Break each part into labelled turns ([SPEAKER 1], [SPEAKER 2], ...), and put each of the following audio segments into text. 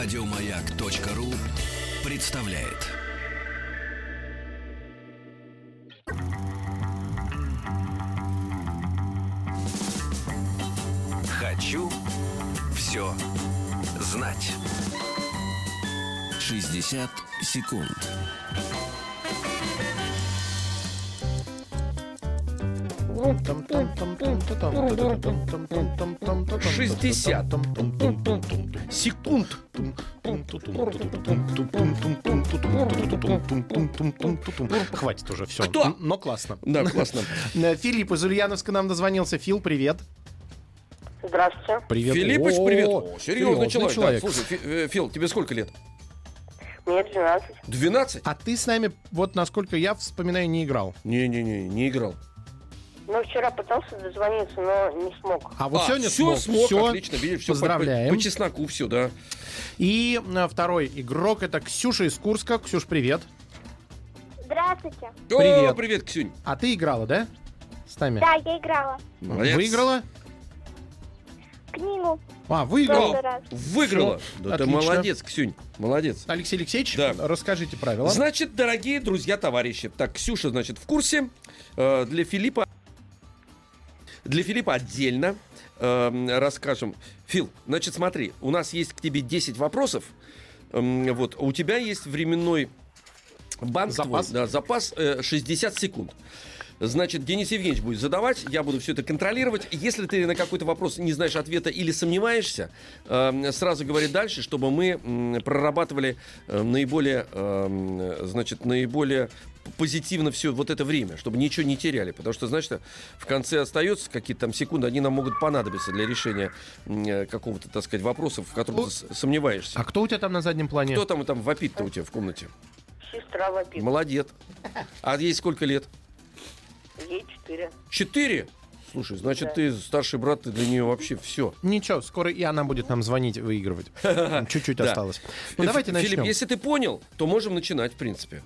[SPEAKER 1] Радиомаяк.ру представляет. Хочу все знать. 60 секунд.
[SPEAKER 2] Шестьдесят секунд.
[SPEAKER 3] Хватит уже, все.
[SPEAKER 2] Кто?
[SPEAKER 3] Но классно.
[SPEAKER 2] Да, классно.
[SPEAKER 3] Филипп из Ульяновска нам дозвонился. Фил, привет.
[SPEAKER 4] Здравствуйте.
[SPEAKER 3] Привет.
[SPEAKER 2] Филиппыч, привет. О, серьезный человек.
[SPEAKER 3] человек.
[SPEAKER 2] Слушай, э, Фил, тебе сколько лет?
[SPEAKER 4] Мне 12.
[SPEAKER 2] 12?
[SPEAKER 3] А ты с нами, вот насколько я вспоминаю, не играл.
[SPEAKER 2] Не-не-не, не играл.
[SPEAKER 4] Ну, вчера пытался дозвониться, но не смог.
[SPEAKER 3] А вот
[SPEAKER 2] а,
[SPEAKER 3] сегодня
[SPEAKER 2] все
[SPEAKER 3] смог.
[SPEAKER 2] смог,
[SPEAKER 3] Всё.
[SPEAKER 2] отлично, видишь, все
[SPEAKER 3] Поздравляем.
[SPEAKER 2] По, по чесноку все, да.
[SPEAKER 3] И э, второй игрок это Ксюша из Курска. Ксюш, привет.
[SPEAKER 5] Здравствуйте.
[SPEAKER 2] О,
[SPEAKER 3] Привет.
[SPEAKER 2] привет, Ксюнь.
[SPEAKER 3] А ты играла, да? С нами?
[SPEAKER 5] Да, я играла.
[SPEAKER 2] Молодец.
[SPEAKER 3] Выиграла?
[SPEAKER 5] Книгу.
[SPEAKER 3] А, выиграла.
[SPEAKER 2] Выиграла. Да ты молодец, Ксюнь, молодец.
[SPEAKER 3] Алексей Алексеевич,
[SPEAKER 2] Да.
[SPEAKER 3] расскажите правила.
[SPEAKER 2] Значит, дорогие друзья, товарищи, так, Ксюша, значит, в курсе. Э, для Филиппа... Для Филиппа отдельно э, расскажем. Фил, значит, смотри, у нас есть к тебе 10 вопросов. Эм, вот, у тебя есть временной банк
[SPEAKER 3] Запас.
[SPEAKER 2] твой, да, запас э, 60 секунд. Значит, Денис Евгеньевич будет задавать, я буду все это контролировать. Если ты на какой-то вопрос не знаешь ответа или сомневаешься, э, сразу говори дальше, чтобы мы прорабатывали э, наиболее, э, значит, наиболее позитивно все вот это время, чтобы ничего не теряли. Потому что, значит, в конце остается какие-то там секунды, они нам могут понадобиться для решения э, какого-то, так сказать, вопроса, в котором ты сомневаешься.
[SPEAKER 3] А кто у тебя там на заднем плане?
[SPEAKER 2] Кто там, там вопит-то у тебя в комнате?
[SPEAKER 4] Сестра вопит.
[SPEAKER 2] Молодец. А ей сколько лет?
[SPEAKER 4] Ей 4.
[SPEAKER 2] Четыре? Слушай, значит,
[SPEAKER 4] Да.
[SPEAKER 2] ты старший брат, ты для нее вообще все.
[SPEAKER 3] Ничего, скоро и она будет нам звонить, выигрывать. Чуть-чуть осталось. Ну давайте
[SPEAKER 2] Филипп,
[SPEAKER 3] начнем.
[SPEAKER 2] если ты понял, то можем начинать, в принципе.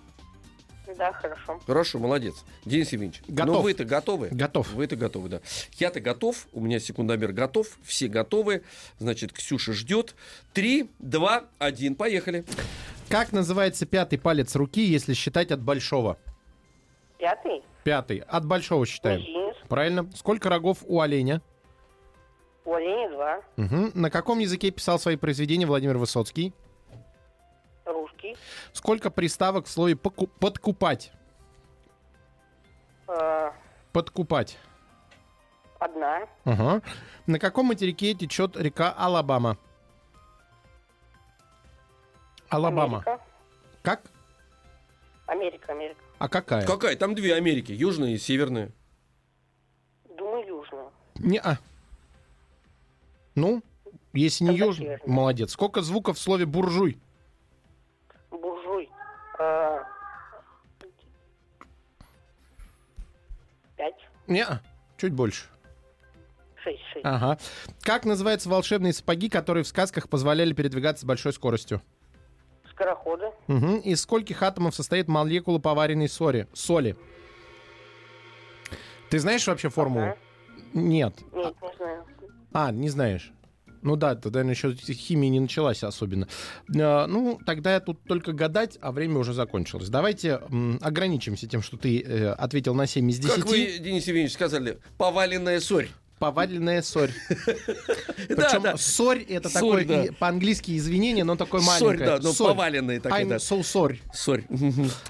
[SPEAKER 4] Да, хорошо.
[SPEAKER 2] Хорошо, молодец. Денис Евгеньевич,
[SPEAKER 3] Готов.
[SPEAKER 2] ну вы-то готовы?
[SPEAKER 3] Готов.
[SPEAKER 2] Вы-то готовы, да. Я-то готов, у меня секундомер готов, все готовы. Значит, Ксюша ждет. Три, два, один, поехали.
[SPEAKER 3] Как называется пятый палец руки, если считать от большого?
[SPEAKER 4] Пятый.
[SPEAKER 3] Пятый. От большого считаем.
[SPEAKER 4] Мизинец.
[SPEAKER 3] Правильно. Сколько рогов у оленя?
[SPEAKER 4] У оленя 2.
[SPEAKER 3] Мгм. На каком языке писал свои произведения Владимир Высоцкий? Сколько приставок в слове поку- подкупать?
[SPEAKER 4] Э,
[SPEAKER 3] Подкупать.
[SPEAKER 4] одна.
[SPEAKER 3] Ага. На каком материке течет река Алабама? Алабама.
[SPEAKER 4] Америка.
[SPEAKER 3] Как?
[SPEAKER 4] Америка, Америка.
[SPEAKER 3] А какая?
[SPEAKER 2] Какая? Там две Америки, южная и северная.
[SPEAKER 4] Думаю, южная.
[SPEAKER 3] Не а. Ну, если не
[SPEAKER 4] Тогда
[SPEAKER 3] южный,
[SPEAKER 4] северная.
[SPEAKER 3] молодец. Сколько звуков в слове? Буржуй. Не, чуть больше.
[SPEAKER 4] Шесть, шесть.
[SPEAKER 3] Ага. Как называются волшебные сапоги, которые в сказках позволяли передвигаться с большой скоростью?
[SPEAKER 4] Скороходы.
[SPEAKER 3] Угу. Из скольких атомов состоит молекула поваренной соли? Соли. Ты знаешь вообще формулу?
[SPEAKER 4] Ага.
[SPEAKER 3] Нет.
[SPEAKER 4] Нет, не знаю.
[SPEAKER 3] А, не знаешь. Ну да, тогда еще химия не началась особенно. Э, ну, тогда я тут только гадать, а время уже закончилось. Давайте ограничимся тем, что ты э, ответил на 7 из 10.
[SPEAKER 2] Как вы, Денис Евгеньевич, сказали, поваленная сорь.
[SPEAKER 3] Поваленная сорь. Причем сорь это
[SPEAKER 2] Сорь,
[SPEAKER 3] такое по-английски извинение, но такое
[SPEAKER 2] Сорь,
[SPEAKER 3] маленькое.
[SPEAKER 2] да, но
[SPEAKER 3] Сорь.
[SPEAKER 2] поваленная такая,
[SPEAKER 3] I'm so sorry.
[SPEAKER 2] Сорь.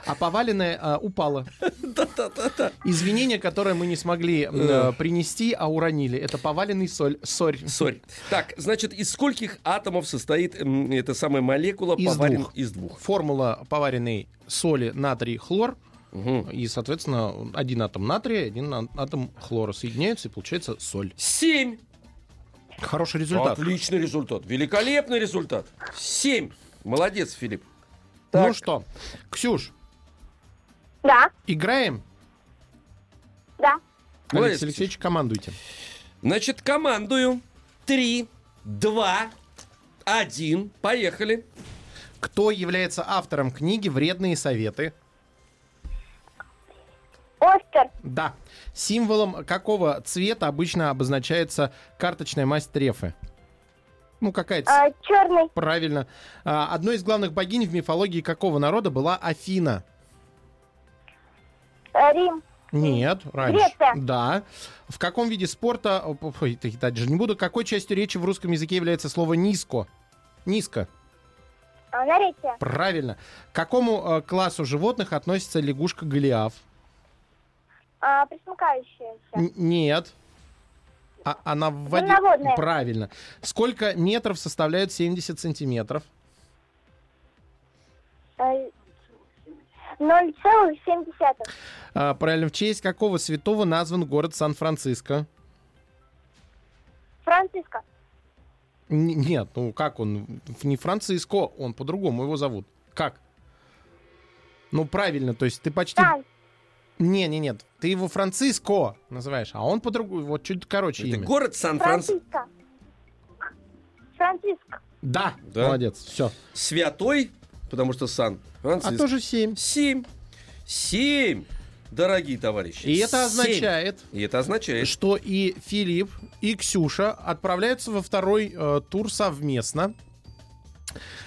[SPEAKER 3] А поваленная а, упала.
[SPEAKER 2] Да-да-да-да.
[SPEAKER 3] Извинение, которое мы не смогли э, принести, а уронили. Это поваленный соль. Сорь.
[SPEAKER 2] Сорь. Так, значит, из скольких атомов состоит эта самая молекула
[SPEAKER 3] Из двух.
[SPEAKER 2] Из двух.
[SPEAKER 3] Формула поваренной соли натрий хлор.
[SPEAKER 2] Мгм.
[SPEAKER 3] И, соответственно, один атом натрия, один а- атом хлора соединяются, и получается соль.
[SPEAKER 2] Семь.
[SPEAKER 3] Хороший результат.
[SPEAKER 2] Отличный результат. Великолепный результат. Семь. Молодец, Филипп.
[SPEAKER 3] Ну
[SPEAKER 2] Так.
[SPEAKER 3] что, Ксюш,
[SPEAKER 5] Да,
[SPEAKER 3] играем?
[SPEAKER 5] да.
[SPEAKER 2] Молодец,
[SPEAKER 3] Алексей Алексеевич, командуйте.
[SPEAKER 2] Значит, командую. Три, два, один. Поехали.
[SPEAKER 3] Кто является автором книги «Вредные советы»?
[SPEAKER 5] Оскар.
[SPEAKER 3] Да. Символом какого цвета обычно обозначается карточная масть трефы? Ну, какая-то...
[SPEAKER 5] А, черный.
[SPEAKER 3] Правильно. А, одной из главных богинь в мифологии какого народа была Афина?
[SPEAKER 5] А, Рим.
[SPEAKER 3] Нет, раньше.
[SPEAKER 5] Греция.
[SPEAKER 3] Да. В каком виде спорта... Ой, даже не буду. Какой частью речи в русском языке является слово «низко»? Низко.
[SPEAKER 5] А, наречие.
[SPEAKER 3] Правильно. К какому э, классу животных относится лягушка Голиаф?
[SPEAKER 5] А, присмыкающаяся.
[SPEAKER 3] Н- нет. А, она в воде...
[SPEAKER 5] Земноводная.
[SPEAKER 3] Правильно. Сколько метров составляют 70 сантиметров?
[SPEAKER 5] А, 0,7.
[SPEAKER 3] А, правильно. В честь какого святого назван город Сан-Франциско?
[SPEAKER 5] Франциско.
[SPEAKER 3] Н- Нет, ну как он? Не Франциско, он по-другому его зовут. Как? Ну правильно, то есть ты почти...
[SPEAKER 5] Франц.
[SPEAKER 3] Не, не, нет, ты его Франциско называешь, а он по-другому, вот чуть короче
[SPEAKER 2] Это
[SPEAKER 3] имя.
[SPEAKER 2] город Сан-Франциско.
[SPEAKER 5] Франциско. Франциск.
[SPEAKER 3] Да,
[SPEAKER 2] Да.
[SPEAKER 3] молодец, все.
[SPEAKER 2] Святой, потому что Сан.
[SPEAKER 3] А тоже 7.
[SPEAKER 2] Семь. Семь. Дорогие товарищи.
[SPEAKER 3] И это
[SPEAKER 2] Семь.
[SPEAKER 3] означает,
[SPEAKER 2] И это означает,
[SPEAKER 3] что и Филипп, и Ксюша отправляются во второй э, тур совместно.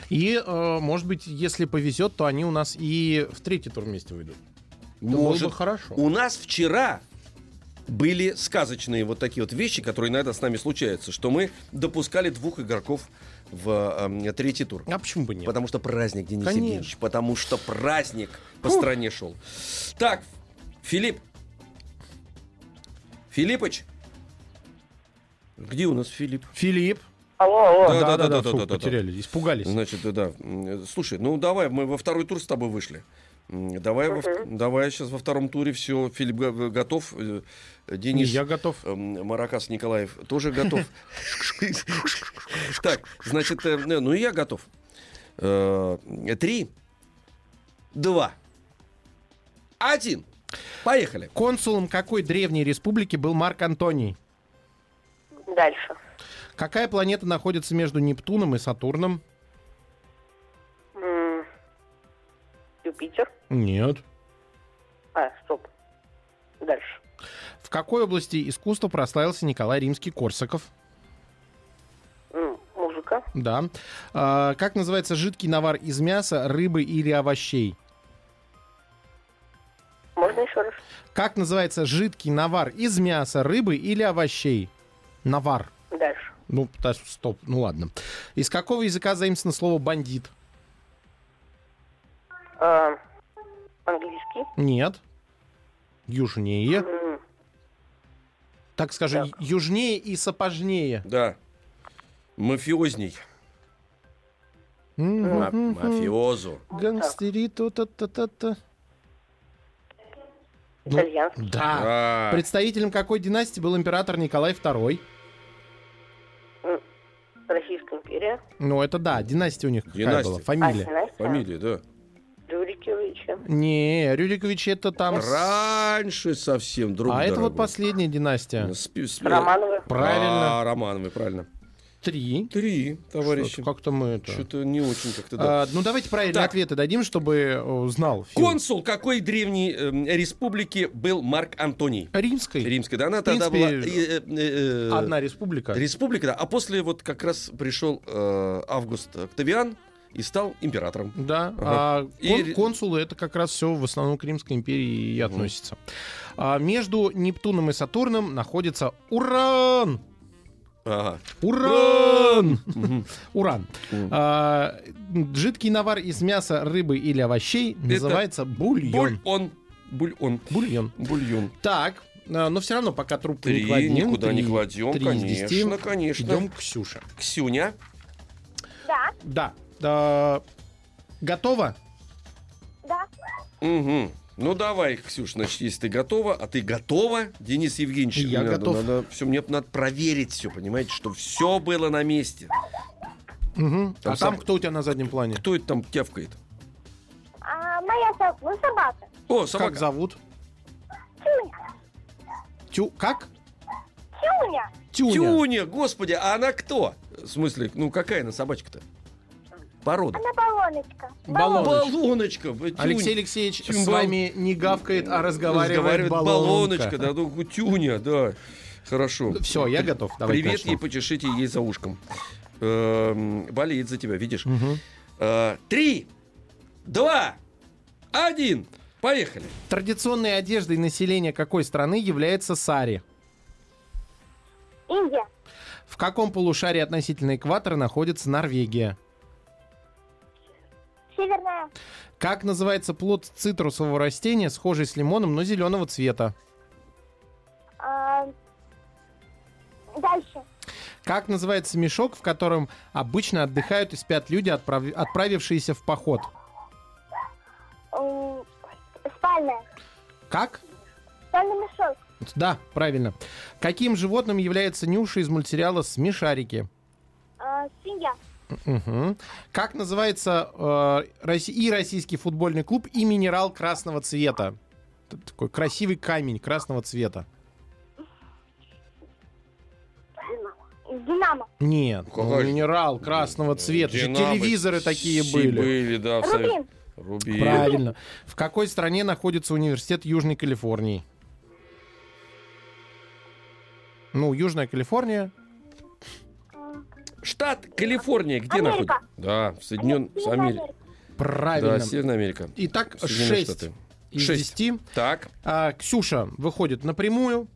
[SPEAKER 3] И, э, может быть, если повезет, то они у нас и в третий тур вместе выйдут.
[SPEAKER 2] Может,
[SPEAKER 3] бы хорошо.
[SPEAKER 2] у нас вчера были сказочные вот такие вот вещи, которые иногда с нами случаются, что мы допускали двух игроков в эм, третий тур.
[SPEAKER 3] А почему бы нет?
[SPEAKER 2] Потому что праздник, Денис
[SPEAKER 3] Конечно.
[SPEAKER 2] Евгеньевич. Потому что праздник по стране шел. Так, Филипп. Филиппыч. Где у нас Филипп?
[SPEAKER 3] Филипп.
[SPEAKER 5] Алло, алло.
[SPEAKER 2] Да, да, да, да,
[SPEAKER 3] фу,
[SPEAKER 2] да, да, да.
[SPEAKER 3] потеряли, испугались.
[SPEAKER 2] Значит, да. М, Слушай, ну давай, мы во второй тур с тобой вышли. Давай, во в- давай сейчас во втором туре все. Филипп го- готов. э,
[SPEAKER 3] И
[SPEAKER 2] Денис
[SPEAKER 3] я готов.
[SPEAKER 2] эм, Маракас Николаев тоже готов. Так, значит, э, ну и я готов. Э, Три, два, один. Поехали.
[SPEAKER 3] Консулом какой древней республики был Марк Антоний?
[SPEAKER 4] Дальше.
[SPEAKER 3] Какая планета находится между Нептуном и Сатурном?
[SPEAKER 4] Юпитер.
[SPEAKER 3] Нет.
[SPEAKER 4] А, стоп. Дальше.
[SPEAKER 3] В какой области искусства прославился Николай Римский-Корсаков?
[SPEAKER 4] Музыка.
[SPEAKER 3] Да. А, как называется жидкий навар из мяса, рыбы или овощей?
[SPEAKER 4] Можно еще раз?
[SPEAKER 3] Как называется жидкий навар из мяса, рыбы или овощей? Навар.
[SPEAKER 4] Дальше.
[SPEAKER 3] Ну, стоп, ну ладно. Из какого языка заимствовано слово бандит?
[SPEAKER 4] А, английский.
[SPEAKER 3] Нет. Южнее.
[SPEAKER 4] М,
[SPEAKER 3] Так скажи, южнее и сапожнее.
[SPEAKER 2] Да. Мафиозней.
[SPEAKER 3] Мгм.
[SPEAKER 2] Ма- Мафиозу.
[SPEAKER 3] Гангстери, то-то-то-то-то. Ну,
[SPEAKER 4] Итальянский.
[SPEAKER 3] Да.
[SPEAKER 2] А,
[SPEAKER 3] Представителем какой династии был император Николай II?
[SPEAKER 4] М, Российская империя.
[SPEAKER 3] Ну, это да, династия у них какая
[SPEAKER 2] Династия.
[SPEAKER 3] была?
[SPEAKER 4] А,
[SPEAKER 3] Фамилия.
[SPEAKER 4] династия?
[SPEAKER 2] Фамилия, да.
[SPEAKER 4] Рюриковича.
[SPEAKER 3] Не, Рюрикович это там...
[SPEAKER 2] Раньше совсем друг
[SPEAKER 3] А это вот последняя династия.
[SPEAKER 2] Спи- спи-
[SPEAKER 4] Романовы.
[SPEAKER 3] Правильно.
[SPEAKER 2] А, Романовы, правильно.
[SPEAKER 3] Три.
[SPEAKER 2] Три, товарищи.
[SPEAKER 3] Как-то мы это...
[SPEAKER 2] Что-то не очень как-то, да.
[SPEAKER 3] А, ну, давайте правильные
[SPEAKER 2] Так.
[SPEAKER 3] ответы дадим, чтобы э, знал. Фил.
[SPEAKER 2] Консул какой древней эм, республики был Марк Антоний?
[SPEAKER 3] Римской.
[SPEAKER 2] Римской, да, она
[SPEAKER 3] В
[SPEAKER 2] тогда была...
[SPEAKER 3] принципе,
[SPEAKER 2] э, э, э,
[SPEAKER 3] Одна республика.
[SPEAKER 2] Республика, да. А после вот как раз пришел э, Август Октавиан и стал императором.
[SPEAKER 3] Да,
[SPEAKER 2] Ага.
[SPEAKER 3] а
[SPEAKER 2] И
[SPEAKER 3] кон-
[SPEAKER 2] ре-
[SPEAKER 3] консулы это как раз все в основном к Римской империи и относится. А между Нептуном и Сатурном находится Уран.
[SPEAKER 2] Ага.
[SPEAKER 3] Уран! Уран. А, жидкий навар из мяса, рыбы или овощей называется бульон.
[SPEAKER 2] Бульон. Бульон.
[SPEAKER 3] Бульон.
[SPEAKER 2] Бульон.
[SPEAKER 3] Так, а, но все равно пока трубку
[SPEAKER 2] Три,
[SPEAKER 3] не кладем.
[SPEAKER 2] никуда не
[SPEAKER 3] Три-
[SPEAKER 2] кладем,
[SPEAKER 3] три
[SPEAKER 2] конечно, конечно.
[SPEAKER 3] Идем к Ксюше.
[SPEAKER 2] Ксюня.
[SPEAKER 5] Да,
[SPEAKER 3] Да. А, готово?
[SPEAKER 5] да.
[SPEAKER 2] Угу. Ну давай, Ксюш, значит, если ты готова, а ты готова, Денис Евгеньевич.
[SPEAKER 3] Я
[SPEAKER 2] мне
[SPEAKER 3] готов.
[SPEAKER 2] Надо, надо, все, мне надо проверить все, понимаете, что все было на месте.
[SPEAKER 3] Мгм.
[SPEAKER 2] Там
[SPEAKER 3] а
[SPEAKER 2] сам-
[SPEAKER 3] там кто у тебя на заднем плане?
[SPEAKER 2] Кто это там тявкает?
[SPEAKER 5] А, моя со- ну, собака.
[SPEAKER 2] О, собака.
[SPEAKER 3] Как зовут?
[SPEAKER 5] Тюня.
[SPEAKER 3] Тю... Как?
[SPEAKER 5] Тюня.
[SPEAKER 3] Тюня.
[SPEAKER 2] Тюня, господи, а она кто? В смысле, ну какая она собачка-то? Порода.
[SPEAKER 5] Она баллоночка.
[SPEAKER 3] Баллоночка.
[SPEAKER 2] Баллоночка.
[SPEAKER 3] Алексей Алексеевич
[SPEAKER 2] Тюнь
[SPEAKER 3] с вами не гавкает, а разговаривает,
[SPEAKER 2] баллоночка. Да, ну, тюня, да. Хорошо.
[SPEAKER 3] Все, я готов. Давайте
[SPEAKER 2] Привет
[SPEAKER 3] начнем.
[SPEAKER 2] ей, почешите ей за ушком. эм, болеет за тебя, видишь. Э, Три, два, один. Поехали.
[SPEAKER 3] Традиционной одеждой населения какой страны является сари?
[SPEAKER 5] Индия.
[SPEAKER 3] В каком полушарии относительно экватора находится Норвегия?
[SPEAKER 5] Северная.
[SPEAKER 3] Как называется плод цитрусового растения, схожий с лимоном, но зеленого цвета?
[SPEAKER 5] А, Дальше.
[SPEAKER 3] Как называется мешок, в котором обычно отдыхают и спят люди, отправ- отправившиеся в поход?
[SPEAKER 5] Спальная.
[SPEAKER 3] Как?
[SPEAKER 5] Спальный мешок.
[SPEAKER 3] Да, правильно. Каким животным является Нюша из мультсериала «Смешарики»?
[SPEAKER 5] А, Свинья.
[SPEAKER 3] Мгм. Как называется э, и российский футбольный клуб, и минерал красного цвета? Это такой красивый камень красного цвета.
[SPEAKER 5] Динамо.
[SPEAKER 3] Нет,
[SPEAKER 2] Какой
[SPEAKER 3] ну, минерал красного цвета.
[SPEAKER 2] Динамо
[SPEAKER 3] Телевизоры такие были.
[SPEAKER 2] были, да,
[SPEAKER 5] Рубин.
[SPEAKER 2] Рубин.
[SPEAKER 3] Правильно. В какой стране находится университет Южной Калифорнии? Ну, Южная Калифорния.
[SPEAKER 2] Штат Калифорния, где
[SPEAKER 5] Америка.
[SPEAKER 2] находится? Да, в Соединен...
[SPEAKER 5] Америка.
[SPEAKER 3] Правильно.
[SPEAKER 2] Да, Северная Америка.
[SPEAKER 3] Итак,
[SPEAKER 2] Соединенные
[SPEAKER 3] 6
[SPEAKER 2] Штаты.
[SPEAKER 3] из
[SPEAKER 2] Шесть.
[SPEAKER 3] 10.
[SPEAKER 2] Так.
[SPEAKER 3] А, Ксюша выходит напрямую,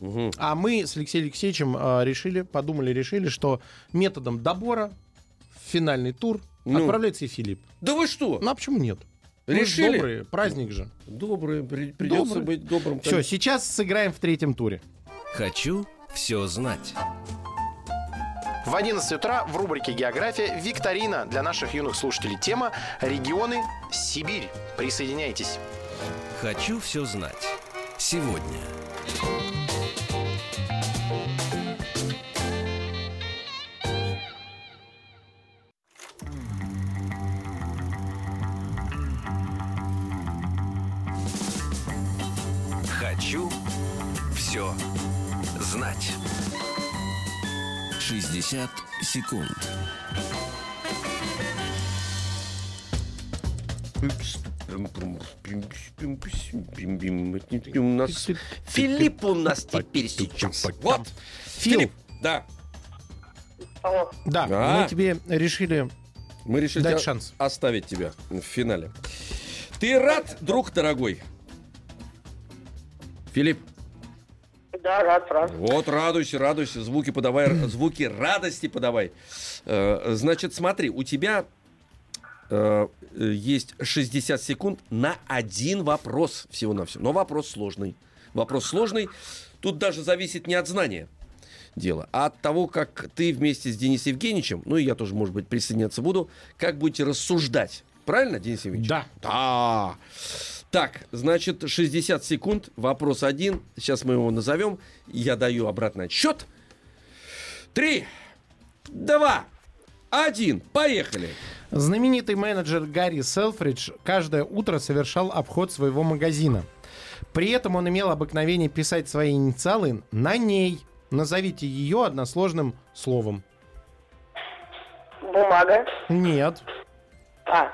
[SPEAKER 2] Мгм.
[SPEAKER 3] а мы с Алексеем Алексеевичем а, решили, подумали, решили, что методом добора в финальный тур
[SPEAKER 2] Ну.
[SPEAKER 3] отправляется и Филипп.
[SPEAKER 2] Да вы что?
[SPEAKER 3] Ну а почему нет? Мы
[SPEAKER 2] Решили?
[SPEAKER 3] Добрые, праздник же.
[SPEAKER 2] Добрый, при- придется
[SPEAKER 3] Добрый.
[SPEAKER 2] быть добрым.
[SPEAKER 3] Все, сейчас сыграем в третьем туре.
[SPEAKER 1] Хочу все знать.
[SPEAKER 3] В 11 утра в рубрике «География» викторина для наших юных слушателей. Тема «Регионы Сибирь». Присоединяйтесь.
[SPEAKER 1] Хочу все знать. Сегодня. 60 секунд.
[SPEAKER 2] У нас Филипп у нас теперь сейчас. Вот.
[SPEAKER 3] Фил,
[SPEAKER 2] Филипп, да.
[SPEAKER 4] Алло.
[SPEAKER 3] да,
[SPEAKER 2] Да.
[SPEAKER 3] мы тебе решили...
[SPEAKER 2] Мы решили
[SPEAKER 3] Дать шанс.
[SPEAKER 2] оставить тебя в финале. Ты рад, друг дорогой? Филипп,
[SPEAKER 4] Да, рад, рад.
[SPEAKER 2] вот радуйся, радуйся, звуки подавай, звуки радости подавай. Э, Значит, смотри, у тебя э, есть 60 секунд на один вопрос всего-навсего. Но вопрос сложный. Вопрос сложный. Тут даже зависит не от знания дела, а от того, как ты вместе с Денисом Евгеньевичем, ну и я тоже, может быть, присоединяться буду, как будете рассуждать. Правильно, Денис Евгеньевич?
[SPEAKER 3] Да.
[SPEAKER 2] Да. Так, значит, 60 секунд, вопрос один. Сейчас мы его назовем. Я даю обратный отсчет. Три, два, один. Поехали.
[SPEAKER 3] Знаменитый менеджер Гарри Селфридж каждое утро совершал обход своего магазина. При этом он имел обыкновение писать свои инициалы на ней. Назовите ее односложным словом.
[SPEAKER 4] Бумага.
[SPEAKER 3] Нет.
[SPEAKER 4] А,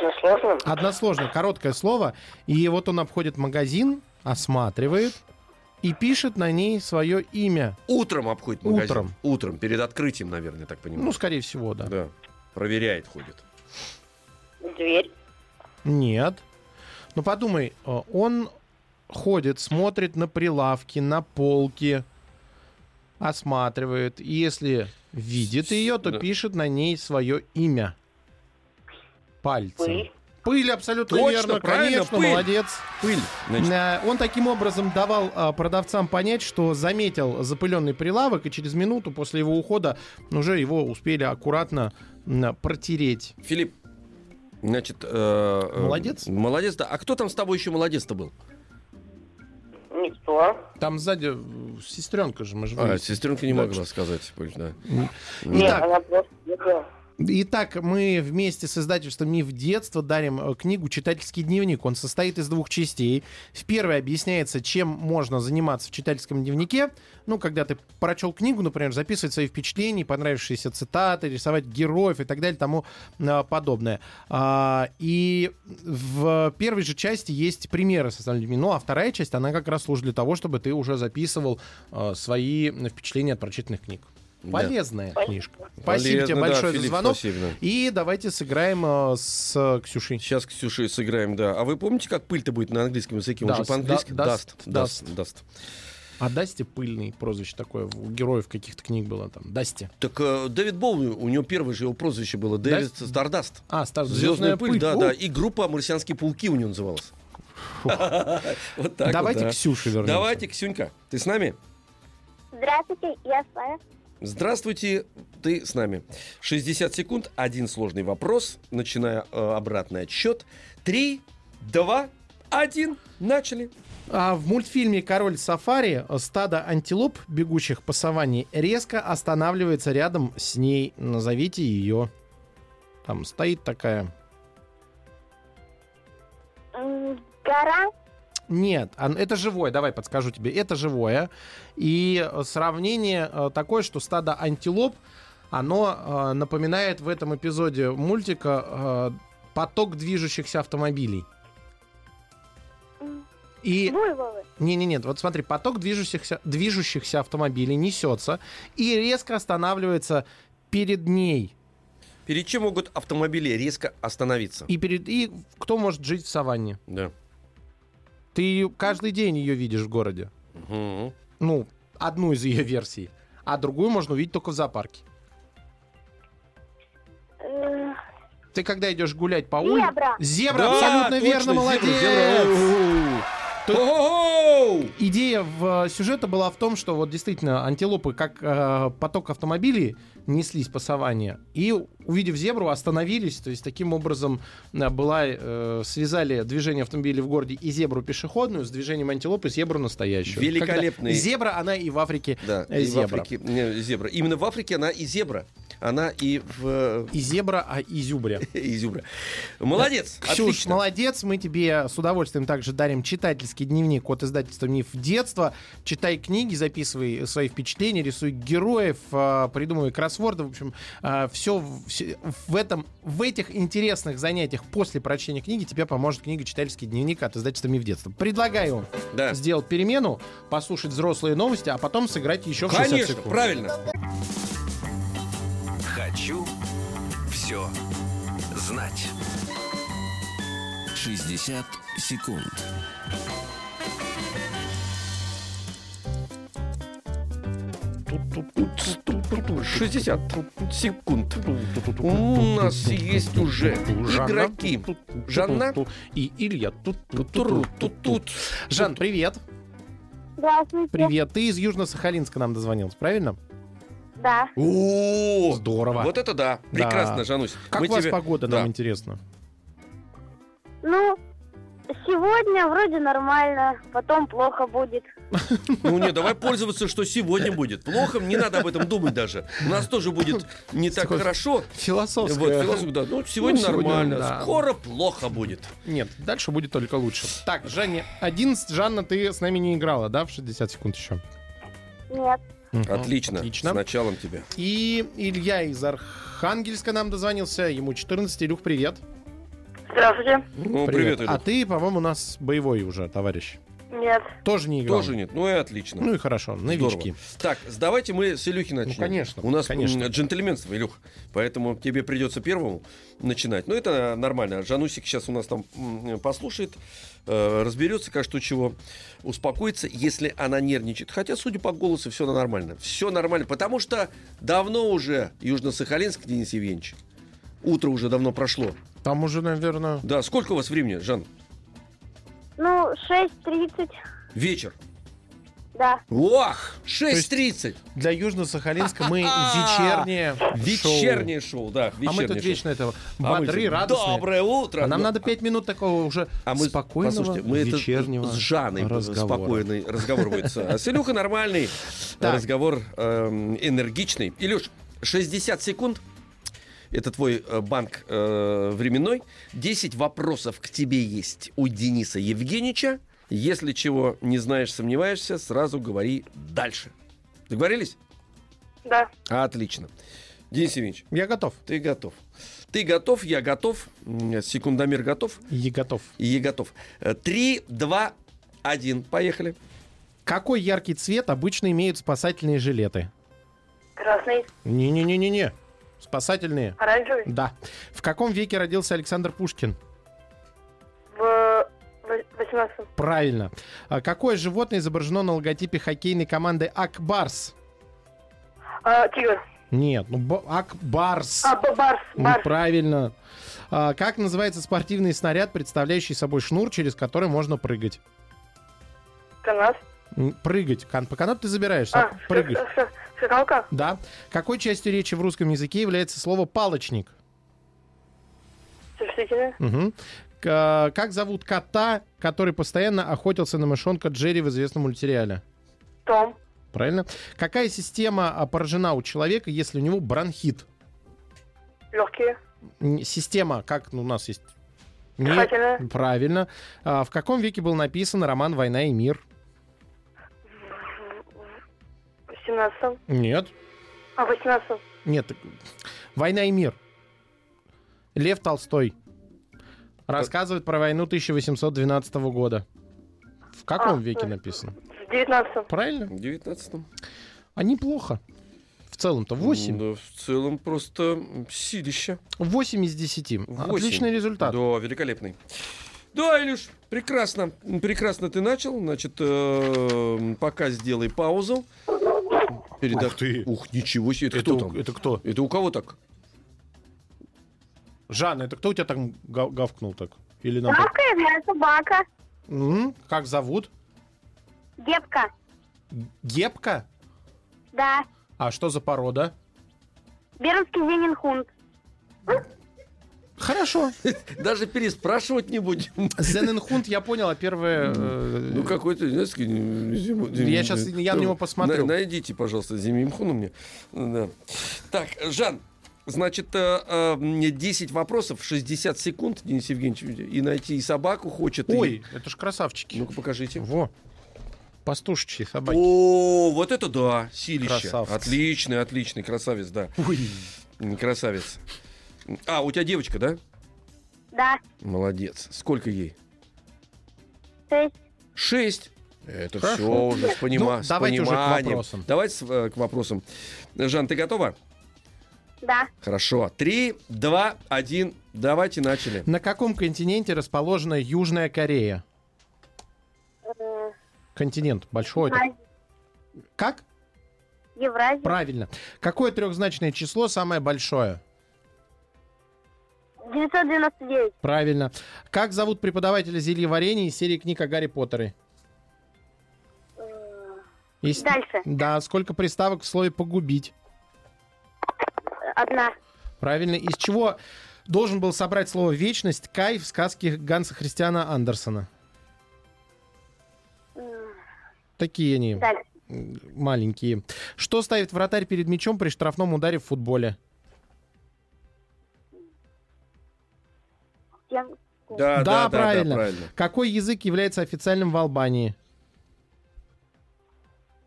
[SPEAKER 4] ну сложно.
[SPEAKER 3] Односложное, короткое слово. И вот он обходит магазин, осматривает и пишет на ней свое имя.
[SPEAKER 2] Утром обходит магазин.
[SPEAKER 3] Утром.
[SPEAKER 2] Утром, перед открытием, наверное, я так понимаю.
[SPEAKER 3] Ну, скорее всего, да.
[SPEAKER 2] да. Проверяет, ходит.
[SPEAKER 4] Дверь.
[SPEAKER 3] Нет. Ну, подумай, э, он ходит, смотрит на прилавки, на полки, осматривает. И если видит ее, то
[SPEAKER 2] Да.
[SPEAKER 3] пишет на ней свое имя. Пальцем.
[SPEAKER 4] Пыль.
[SPEAKER 3] Пыль, абсолютно
[SPEAKER 2] Точно,
[SPEAKER 3] верно,
[SPEAKER 2] правильно,
[SPEAKER 3] конечно,
[SPEAKER 2] пыль.
[SPEAKER 3] молодец.
[SPEAKER 2] Пыль. Значит,
[SPEAKER 3] Э, Он таким образом давал а, продавцам понять, что заметил запыленный прилавок, и через минуту после его ухода уже его успели аккуратно протереть.
[SPEAKER 2] Филипп, значит... э, э,
[SPEAKER 3] Молодец.
[SPEAKER 2] Молодец, да. А кто там с тобой еще молодец-то был?
[SPEAKER 4] Никто.
[SPEAKER 3] Там сзади сестренка же, мы же
[SPEAKER 2] А, сестренка не могла сказать. пыль, да.
[SPEAKER 4] Нет,
[SPEAKER 3] Итак,
[SPEAKER 4] она просто.
[SPEAKER 3] Итак, мы вместе с издательством «Миф детства» дарим э, книгу «Читательский дневник». Он состоит из двух частей. В первой объясняется, чем можно заниматься в читательском дневнике. Ну, когда ты прочел книгу, например, записывать свои впечатления, понравившиеся цитаты, рисовать героев и так далее, тому э, подобное. А, И в первой же части есть примеры составления. Ну, а вторая часть, она как раз служит для того, чтобы ты уже записывал э, свои впечатления от прочитанных книг.
[SPEAKER 2] Да.
[SPEAKER 3] Полезная
[SPEAKER 4] Спасибо.
[SPEAKER 3] книжка. Спасибо тебе
[SPEAKER 2] Полезно, да,
[SPEAKER 3] большое за
[SPEAKER 2] Филипп,
[SPEAKER 3] звонок.
[SPEAKER 2] спасибо, да.
[SPEAKER 3] И давайте сыграем э, с э, Ксюшей.
[SPEAKER 2] Сейчас, Ксюша, сыграем, да. А вы помните, как пыль-то будет на английском языке? Он же
[SPEAKER 3] Dust,
[SPEAKER 2] по-английски.
[SPEAKER 3] да,
[SPEAKER 2] Dust.
[SPEAKER 3] dust,
[SPEAKER 2] Dust. Dust.
[SPEAKER 3] А Dusty пыльный прозвище такое. У героев каких-то книг было там. Dusty.
[SPEAKER 2] Так э, Дэвид Боуи, у него первое же его прозвище было Дэвид
[SPEAKER 3] Dust?
[SPEAKER 2] Stardust.
[SPEAKER 3] А, Star...
[SPEAKER 2] Звездная пыль, да,
[SPEAKER 3] О,
[SPEAKER 2] да. И группа «Марсианские пауки» у него называлась. Вот так
[SPEAKER 3] Давайте
[SPEAKER 2] вот, да.
[SPEAKER 3] к Ксюше вернемся.
[SPEAKER 2] Давайте, Ксюнька, ты с нами?
[SPEAKER 5] Здравствуйте, я с вами.
[SPEAKER 2] Здравствуйте, ты с нами. 60 секунд, один сложный вопрос, начиная э, обратный отсчет. Три, два, один, начали.
[SPEAKER 3] А в мультфильме «Король сафари» стадо антилоп, бегущих по саванне, резко останавливается рядом с ней. Назовите ее. Там стоит такая...
[SPEAKER 5] Гора.
[SPEAKER 3] Нет, это живое, давай подскажу тебе. Это живое. И э, сравнение э, такое, что стадо антилоп, оно э, напоминает в этом эпизоде мультика поток движущихся автомобилей. И
[SPEAKER 5] Буйволы.
[SPEAKER 3] Не-не-не, вот смотри, поток движущихся, движущихся автомобилей несется и резко останавливается перед ней.
[SPEAKER 2] Перед чем могут автомобили резко остановиться?
[SPEAKER 3] И, перед, и кто может жить в саванне?
[SPEAKER 2] Да.
[SPEAKER 3] Ты каждый день ее видишь в городе.
[SPEAKER 2] Мгм.
[SPEAKER 3] Ну, одну из ее версий. А другую можно увидеть только в зоопарке.
[SPEAKER 5] Э,
[SPEAKER 3] Ты когда идешь гулять по улице...
[SPEAKER 5] Зебра.
[SPEAKER 3] Зебра,
[SPEAKER 2] Да,
[SPEAKER 3] абсолютно
[SPEAKER 2] точно,
[SPEAKER 3] верно,
[SPEAKER 2] зебра,
[SPEAKER 3] молодец!
[SPEAKER 2] зебра.
[SPEAKER 3] Тут-! Идея в э, сюжета была в том, что вот действительно антилопы, как э, поток автомобилей, неслись по саванне. И, увидев зебру, остановились. То есть, таким образом, э, была, э, связали движение автомобилей в городе и зебру пешеходную с движением антилопы зебру настоящую.
[SPEAKER 2] Великолепный.
[SPEAKER 3] Когда зебра, она и в Африке
[SPEAKER 2] Да,
[SPEAKER 3] э,
[SPEAKER 2] и в
[SPEAKER 3] зебра.
[SPEAKER 2] Африке не, зебра. Именно в Африке она и зебра. Она и в...
[SPEAKER 3] И зебра, а и зюбря.
[SPEAKER 2] и зебра. Молодец,
[SPEAKER 3] Ксюш,
[SPEAKER 2] отлично.
[SPEAKER 3] молодец. Мы тебе с удовольствием также дарим читательский дневник от издательства «Миф детства». Читай книги, записывай свои впечатления, рисуй героев, а, придумывай кроссворды. В общем, все, в, этом, в этих интересных занятиях после прочтения книги тебе поможет книга «Читательский дневник» от издательства «Миф детства». Предлагаю
[SPEAKER 2] Да.
[SPEAKER 3] сделать перемену, послушать взрослые новости, а потом сыграть еще в 60
[SPEAKER 2] Конечно,
[SPEAKER 3] секунд.
[SPEAKER 2] правильно.
[SPEAKER 1] Хочу все знать. 60 секунд.
[SPEAKER 2] Тут-тут-тут-тут-тут-тут. 60 секунд. У нас есть уже
[SPEAKER 3] Жанна.
[SPEAKER 2] игроки. Жанна.
[SPEAKER 3] И Илья. Тут, тут, тут,
[SPEAKER 2] Тут,
[SPEAKER 3] тут,
[SPEAKER 2] тут, тут.
[SPEAKER 3] Жан, привет.
[SPEAKER 5] Здравствуйте.
[SPEAKER 3] Привет. Ты из Южно-Сахалинска нам дозвонился, правильно?
[SPEAKER 5] Да.
[SPEAKER 2] О,
[SPEAKER 3] Здорово.
[SPEAKER 2] Вот это да.
[SPEAKER 3] Да.
[SPEAKER 2] Прекрасно, Жанусь.
[SPEAKER 3] Как
[SPEAKER 2] Мы
[SPEAKER 3] у вас
[SPEAKER 2] тебе-
[SPEAKER 3] погода,
[SPEAKER 2] Да.
[SPEAKER 3] нам интересно?
[SPEAKER 5] Ну, сегодня вроде нормально, потом плохо будет.
[SPEAKER 2] Ну не, давай пользоваться, что сегодня будет. Плохо, не надо об этом думать даже. У нас тоже будет не так
[SPEAKER 3] Такое
[SPEAKER 2] хорошо. Вот,
[SPEAKER 3] Философское.
[SPEAKER 2] философ, да. Ну, сегодня
[SPEAKER 3] Ну, сегодня,
[SPEAKER 2] нормально.
[SPEAKER 3] да.
[SPEAKER 2] Скоро плохо будет.
[SPEAKER 3] Нет, дальше будет только лучше. Так, Жанне, 11. Жанна, ты с нами не играла, да, в 60 секунд еще?
[SPEAKER 5] Нет.
[SPEAKER 2] Отлично. С
[SPEAKER 3] Отлично.
[SPEAKER 2] началом тебя.
[SPEAKER 3] И Илья из Архангельска нам дозвонился. Ему 14. Илюх, привет.
[SPEAKER 4] Здравствуйте.
[SPEAKER 2] Ну, привет,
[SPEAKER 3] А
[SPEAKER 2] Илюх.
[SPEAKER 3] ты, по-моему, у нас боевой уже, товарищ.
[SPEAKER 4] Нет.
[SPEAKER 3] Тоже не играл.
[SPEAKER 2] Тоже нет. Ну и отлично.
[SPEAKER 3] Ну и хорошо, новички.
[SPEAKER 2] Здорово. Так, давайте мы с Илюхи начнем.
[SPEAKER 3] конечно,
[SPEAKER 2] У нас
[SPEAKER 3] конечно.
[SPEAKER 2] джентльменство, Илюх. Поэтому тебе придется первому начинать. Но это нормально. Жанусик сейчас у нас там послушает, э, разберется, как что чего, успокоится, если она нервничает. Хотя, судя по голосу, все нормально. Все нормально. Потому что давно уже Южно-Сахалинск, Денис Евгеньевич. Утро уже давно прошло.
[SPEAKER 3] Там уже, наверное...
[SPEAKER 2] Да, сколько у вас времени, Жан?
[SPEAKER 5] Ну, 6.30,
[SPEAKER 2] Вечер.
[SPEAKER 5] да.
[SPEAKER 2] Ох, 6.30.
[SPEAKER 3] Для Южно-Сахалинска мы вечернее шоу.
[SPEAKER 2] Вечернее шоу, да.
[SPEAKER 3] А мы тут вечно этого
[SPEAKER 2] А
[SPEAKER 3] бодры,
[SPEAKER 2] же,
[SPEAKER 3] радостные.
[SPEAKER 2] Доброе утро.
[SPEAKER 3] А нам надо пять минут такого уже
[SPEAKER 2] а мы,
[SPEAKER 3] спокойного
[SPEAKER 2] послушайте, мы
[SPEAKER 3] вечернего
[SPEAKER 2] с Жанной
[SPEAKER 3] разговора.
[SPEAKER 2] спокойный разговор будет. А с Илюхой нормальный разговор, энергичный. Илюш, 60 секунд. Это твой э, банк э, временной. 10 вопросов к тебе есть у Дениса Евгеньевича. Если чего не знаешь, сомневаешься, сразу говори дальше. Договорились?
[SPEAKER 4] Да.
[SPEAKER 2] Отлично. Денис Евгеньевич,
[SPEAKER 3] Я готов.
[SPEAKER 2] ты готов. Ты готов, я готов. Секундомер готов.
[SPEAKER 3] И готов.
[SPEAKER 2] Я готов. Э, Три, два, один. Поехали.
[SPEAKER 3] Какой яркий цвет обычно имеют спасательные жилеты?
[SPEAKER 4] Красный.
[SPEAKER 3] Не-не-не-не-не. Спасательные.
[SPEAKER 4] Оранжевый.
[SPEAKER 3] Да. В каком веке родился Александр Пушкин?
[SPEAKER 4] В 18
[SPEAKER 3] Правильно. А какое животное изображено на логотипе хоккейной команды Акбарс?
[SPEAKER 4] а, Тигр.
[SPEAKER 3] Нет, ну Акбарс.
[SPEAKER 4] А, Барс.
[SPEAKER 3] Ну,
[SPEAKER 4] Барс.
[SPEAKER 3] правильно. А, как называется спортивный снаряд, представляющий собой шнур, через который можно прыгать?
[SPEAKER 4] Канат.
[SPEAKER 3] Прыгать. Кан- по канату ты забираешься,
[SPEAKER 4] А,
[SPEAKER 3] прыгаешь.
[SPEAKER 4] ш- ш- Шакалка.
[SPEAKER 3] Да. Какой частью речи в русском языке является слово палочник?
[SPEAKER 4] Существительное.
[SPEAKER 3] Мгм. К- Как зовут кота, который постоянно охотился на мышонка Джерри в известном мультсериале?
[SPEAKER 4] Том.
[SPEAKER 3] Правильно. Какая система а, поражена у человека, если у него бронхит?
[SPEAKER 4] Легкие.
[SPEAKER 3] Система, как ну, у нас есть...
[SPEAKER 4] Дыхательная.
[SPEAKER 3] Правильно. А, в каком веке был написан роман «Война и мир»?
[SPEAKER 4] В 17
[SPEAKER 3] Нет.
[SPEAKER 4] А, в 18
[SPEAKER 3] Нет. так- «Война и мир». Лев Толстой. Рассказывает про войну 1812 года. В каком
[SPEAKER 4] А,
[SPEAKER 3] веке
[SPEAKER 4] э.
[SPEAKER 3] написано?
[SPEAKER 4] В 19
[SPEAKER 3] Правильно?
[SPEAKER 2] В 19
[SPEAKER 3] А неплохо. В целом-то 8.
[SPEAKER 2] Да, в целом просто силища.
[SPEAKER 3] 8 из 10.
[SPEAKER 2] Восемь.
[SPEAKER 3] Отличный результат.
[SPEAKER 2] Да, великолепный. Да, Илюш, прекрасно. Прекрасно ты начал. Значит, э, пока сделай паузу. Переда-
[SPEAKER 3] Ух ты.
[SPEAKER 2] Ух, ничего себе. Это,
[SPEAKER 3] Это,
[SPEAKER 2] кто
[SPEAKER 3] у-
[SPEAKER 2] там?
[SPEAKER 3] это кто?
[SPEAKER 2] Это у кого так?
[SPEAKER 3] Жанна, это кто у тебя гав- гавкнул так? Или нам...
[SPEAKER 5] Гавкает моя собака.
[SPEAKER 3] М, Как зовут?
[SPEAKER 5] Гепка.
[SPEAKER 3] Гепка?
[SPEAKER 5] Да.
[SPEAKER 3] А что за порода?
[SPEAKER 5] Бернский зенинхунд.
[SPEAKER 3] Хорошо.
[SPEAKER 2] Даже переспрашивать не будем.
[SPEAKER 3] Зененхунд, я понял, а первое... э,
[SPEAKER 2] Ну, какой-то,
[SPEAKER 3] Я щас- я на него посмотрю.
[SPEAKER 2] На- Найдите, пожалуйста, Зимимхуну мне. Да. Так, Жан, значит, э, э, мне 10 вопросов, 60 секунд, Денис Евгеньевич, и найти и собаку хочет. и-
[SPEAKER 3] Ой, это ж красавчики.
[SPEAKER 2] Ну-ка, покажите.
[SPEAKER 3] Во. Пастушечьи собаки.
[SPEAKER 2] О, вот это да, силище.
[SPEAKER 3] Красавцы.
[SPEAKER 2] Отличный, отличный, красавец, да.
[SPEAKER 3] Ой.
[SPEAKER 2] Красавец. А, у тебя девочка, да?
[SPEAKER 5] Да.
[SPEAKER 2] Молодец. Сколько ей?
[SPEAKER 5] Шесть.
[SPEAKER 2] Шесть. Это
[SPEAKER 3] Хорошо.
[SPEAKER 2] все уже с, понима-
[SPEAKER 3] Ну,
[SPEAKER 2] с
[SPEAKER 3] давайте уже к
[SPEAKER 2] пониманием.
[SPEAKER 3] вопросам.
[SPEAKER 2] Давайте с- э, к вопросам. Жан, ты готова?
[SPEAKER 5] Да.
[SPEAKER 2] Хорошо. Три, два, один. Давайте начали.
[SPEAKER 3] На каком континенте расположена Южная Корея?
[SPEAKER 5] Э,
[SPEAKER 3] Континент большой.
[SPEAKER 5] Евразия.
[SPEAKER 3] Как?
[SPEAKER 5] Евразия.
[SPEAKER 3] Правильно. Какое трехзначное число самое большое?
[SPEAKER 5] 999.
[SPEAKER 3] Правильно. Как зовут преподавателя зельеварения из серии книг о Гарри Поттере?
[SPEAKER 5] Э,
[SPEAKER 3] Есть-
[SPEAKER 5] Дальше.
[SPEAKER 3] Да, сколько приставок в слове «погубить»?
[SPEAKER 5] Одна.
[SPEAKER 3] Правильно. Из чего должен был собрать слово «вечность» Кай в сказке Ганса Христиана Андерсона?
[SPEAKER 5] М,
[SPEAKER 3] Такие они
[SPEAKER 5] Дальше.
[SPEAKER 3] маленькие. Что ставит вратарь перед мячом при штрафном ударе в футболе?
[SPEAKER 5] Тем-
[SPEAKER 2] Да,
[SPEAKER 3] Да, правильно.
[SPEAKER 2] правильно.
[SPEAKER 3] Какой язык является официальным в Албании?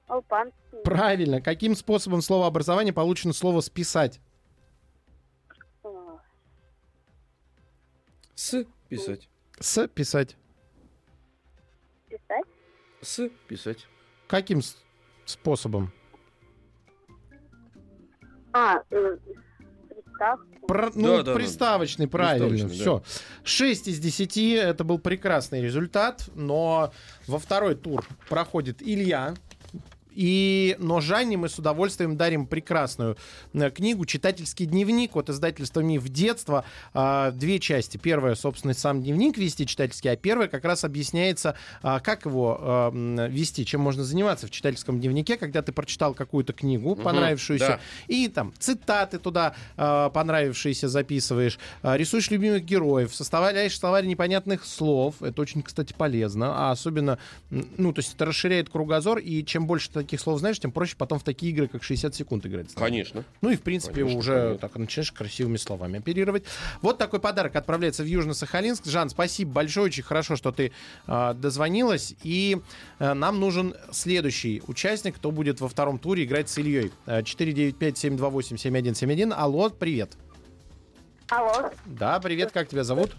[SPEAKER 5] Алпанский.
[SPEAKER 3] Правильно. Каким способом словообразования получено слово «списать»?
[SPEAKER 2] С писать.
[SPEAKER 3] С писать.
[SPEAKER 5] Писать.
[SPEAKER 2] С писать.
[SPEAKER 3] Каким способом?
[SPEAKER 5] А, э, приставку.
[SPEAKER 3] Про- ну,
[SPEAKER 2] да, да.
[SPEAKER 3] приставочный, правильно.
[SPEAKER 2] Приставочный,
[SPEAKER 3] Все. 6 из 10. Это был прекрасный результат. Но во второй тур проходит Илья. И, но Жанне мы с удовольствием дарим прекрасную э, книгу «Читательский дневник» от издательства «Миф детства». А, Две части. Первая, собственно, сам дневник вести читательский, а первая как раз объясняется, а, как его а, м, вести, чем можно заниматься в читательском дневнике, когда ты прочитал какую-то книгу, понравившуюся,
[SPEAKER 2] да.
[SPEAKER 3] и там цитаты туда а, понравившиеся записываешь, а, рисуешь любимых героев, составляешь словарь непонятных слов. Это очень, кстати, полезно. А особенно, ну, то есть это расширяет кругозор, и чем больше таких слов знаешь, тем проще потом в такие игры, как 60 секунд играть.
[SPEAKER 2] Конечно.
[SPEAKER 3] Ну и, в принципе,
[SPEAKER 2] Конечно,
[SPEAKER 3] уже
[SPEAKER 2] конечно.
[SPEAKER 3] так начинаешь красивыми словами оперировать. Вот такой подарок отправляется в Южно-Сахалинск. Жан, спасибо большое, очень хорошо, что ты а, дозвонилась. И а, нам нужен следующий участник, кто будет во втором туре играть с Ильей. А, 495-728-7171. Алло, привет.
[SPEAKER 5] Алло.
[SPEAKER 3] Да, привет, как тебя зовут?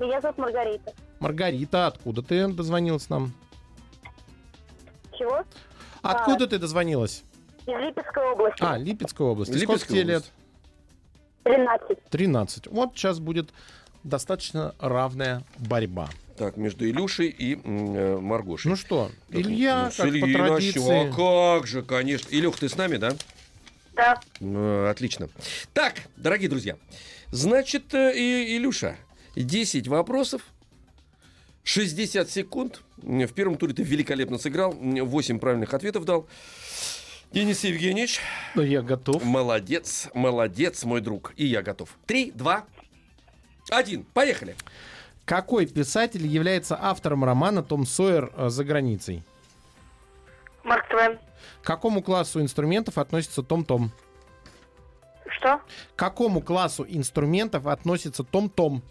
[SPEAKER 5] Меня зовут Маргарита.
[SPEAKER 3] Маргарита, откуда ты дозвонилась нам?
[SPEAKER 5] Чего?
[SPEAKER 3] Откуда ты дозвонилась?
[SPEAKER 5] Из Липецкой области.
[SPEAKER 3] А, Липецкая область. И Сколько
[SPEAKER 2] Липецкая
[SPEAKER 3] тебе лет?
[SPEAKER 2] область.
[SPEAKER 5] 13.
[SPEAKER 3] 13. Вот сейчас будет достаточно равная борьба.
[SPEAKER 2] Так, между Илюшей и э, Маргошей.
[SPEAKER 3] Ну что,
[SPEAKER 2] Так,
[SPEAKER 3] Илья,
[SPEAKER 2] ну,
[SPEAKER 3] как по
[SPEAKER 2] Ильей
[SPEAKER 3] традиции...
[SPEAKER 2] А как же, конечно. Илюх, ты с нами, да?
[SPEAKER 5] Да.
[SPEAKER 2] Ну, отлично. Так, дорогие друзья, значит, э, и, Илюша, 10 вопросов, 60 секунд. В первом туре ты великолепно сыграл, 8 правильных ответов дал. Денис Евгеньевич,
[SPEAKER 3] Ну, я готов.
[SPEAKER 2] молодец, молодец, мой друг. И я готов. Три, два, один. Поехали.
[SPEAKER 3] Какой писатель является автором романа «Том Сойер э, за границей»?
[SPEAKER 5] Марк Твен.
[SPEAKER 3] К какому классу инструментов относится Том-Том?
[SPEAKER 5] Что?
[SPEAKER 3] К какому классу инструментов относится Том-Том?